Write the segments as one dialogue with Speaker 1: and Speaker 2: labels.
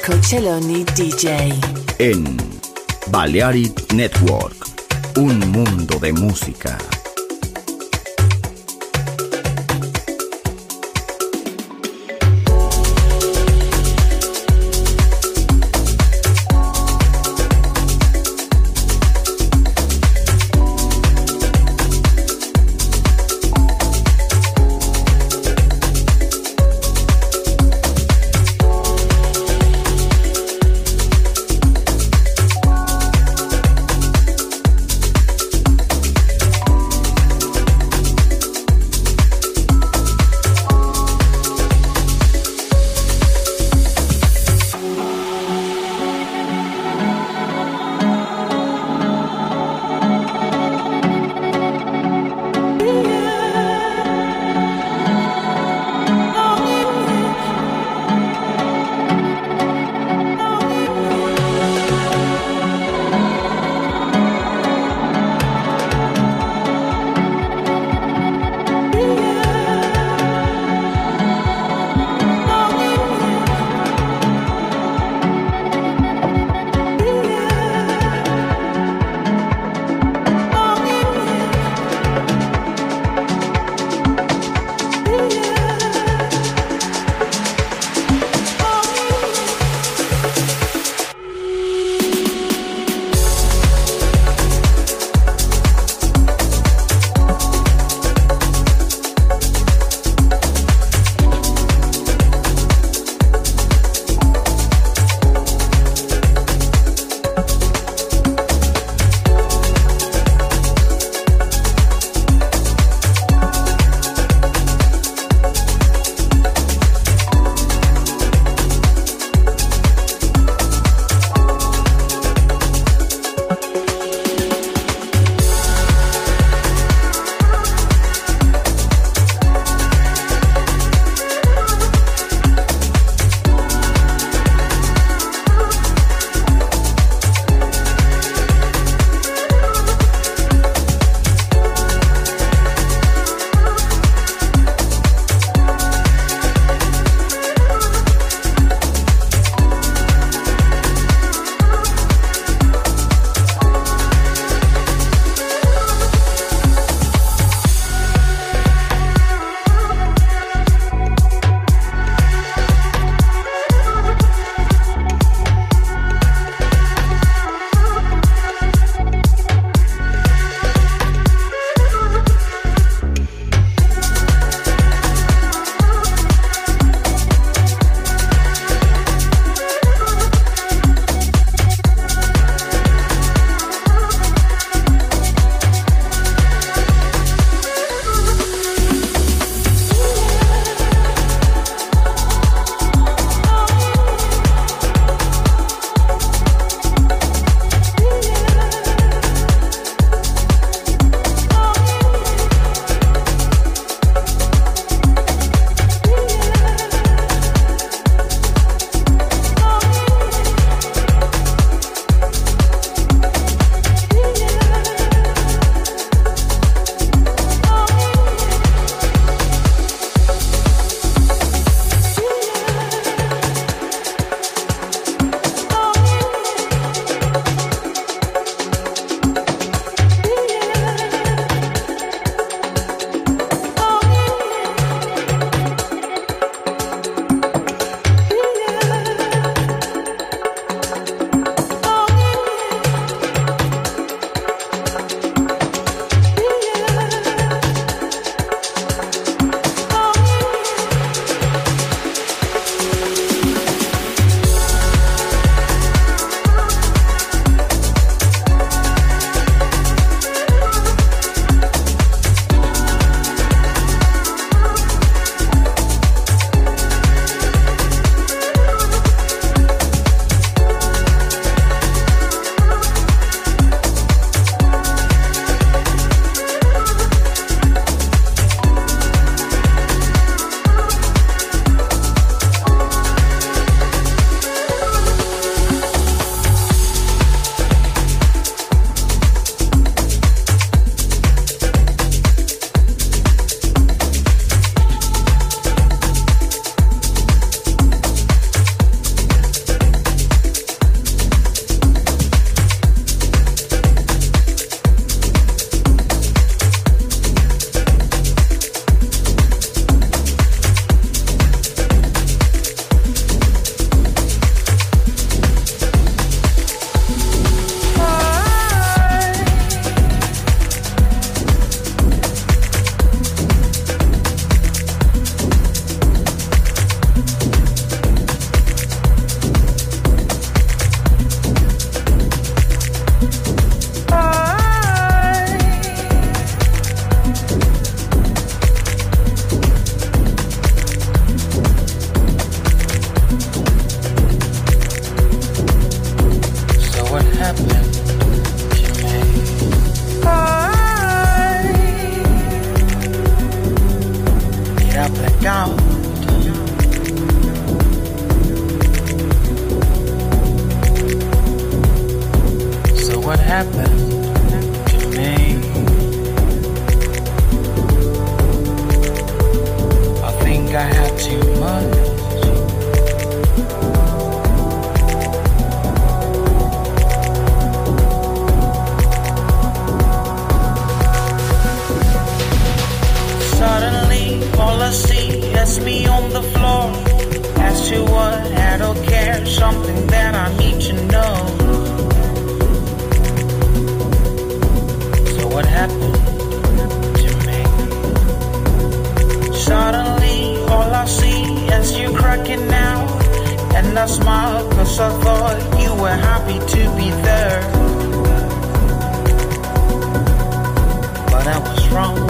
Speaker 1: Marco DJ.
Speaker 2: En Balearic Network. Un mundo de música.
Speaker 3: Happy to be there. But I was wrong.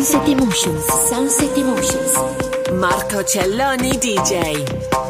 Speaker 4: Sunset Emotions, Sunset Emotions. Marco Celloni DJ.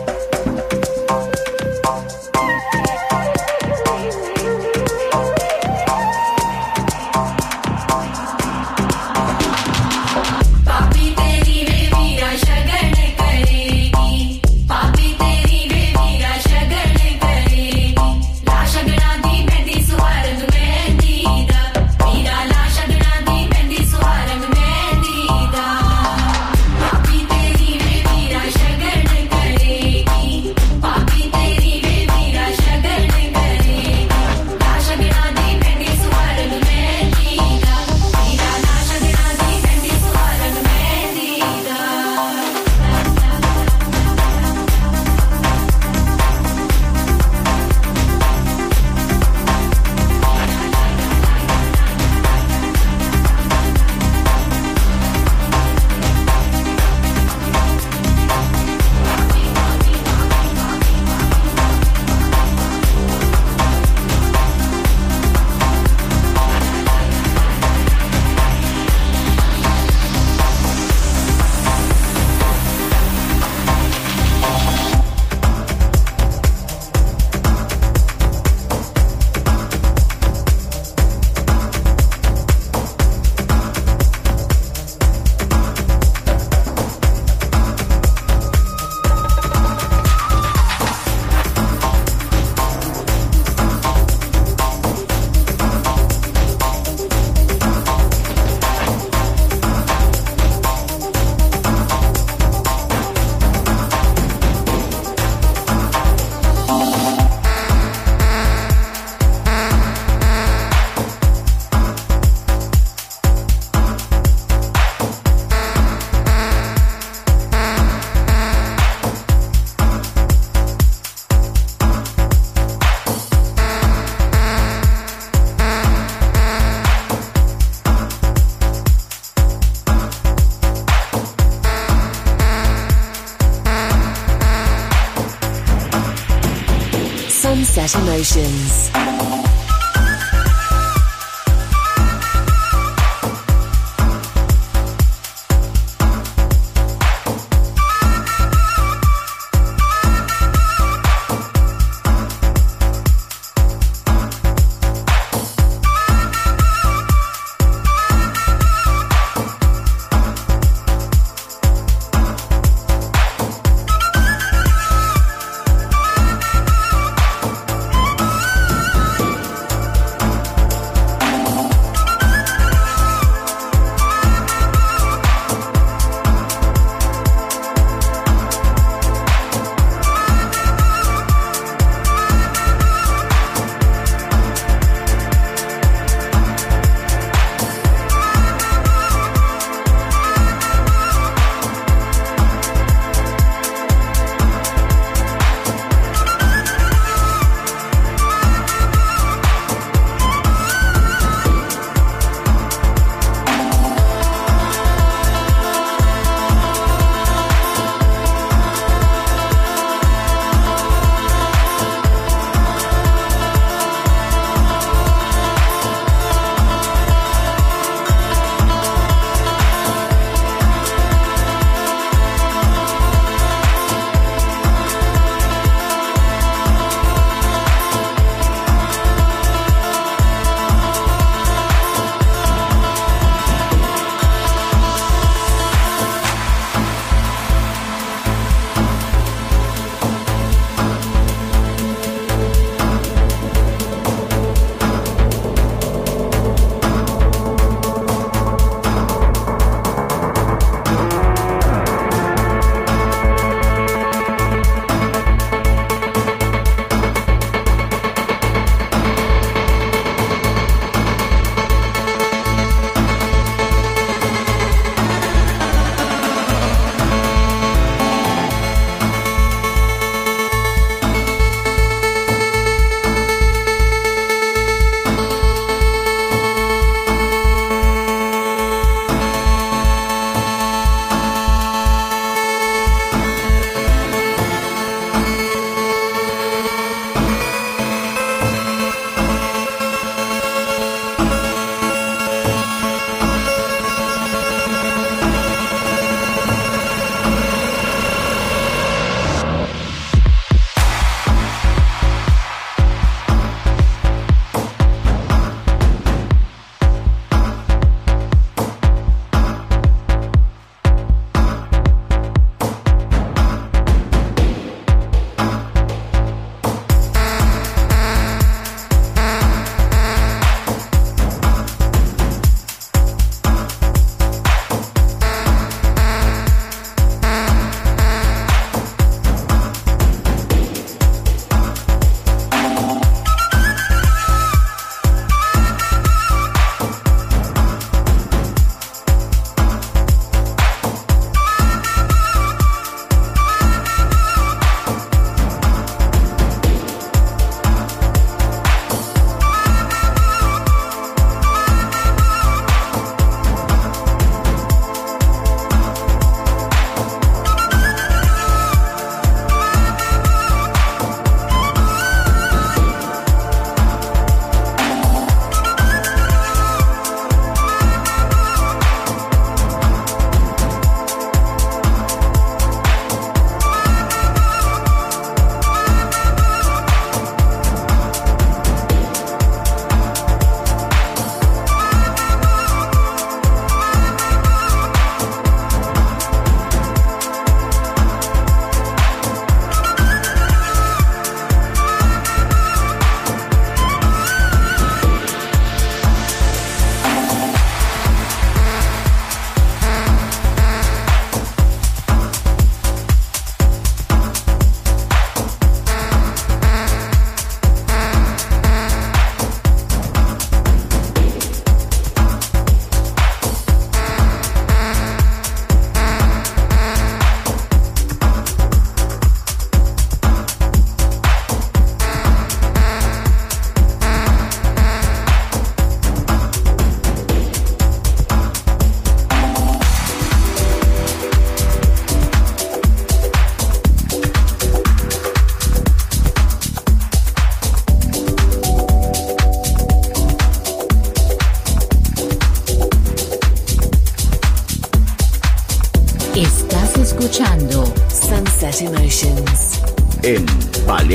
Speaker 4: Emotions.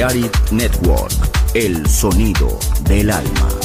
Speaker 5: Balearic Network, el sonido del alma.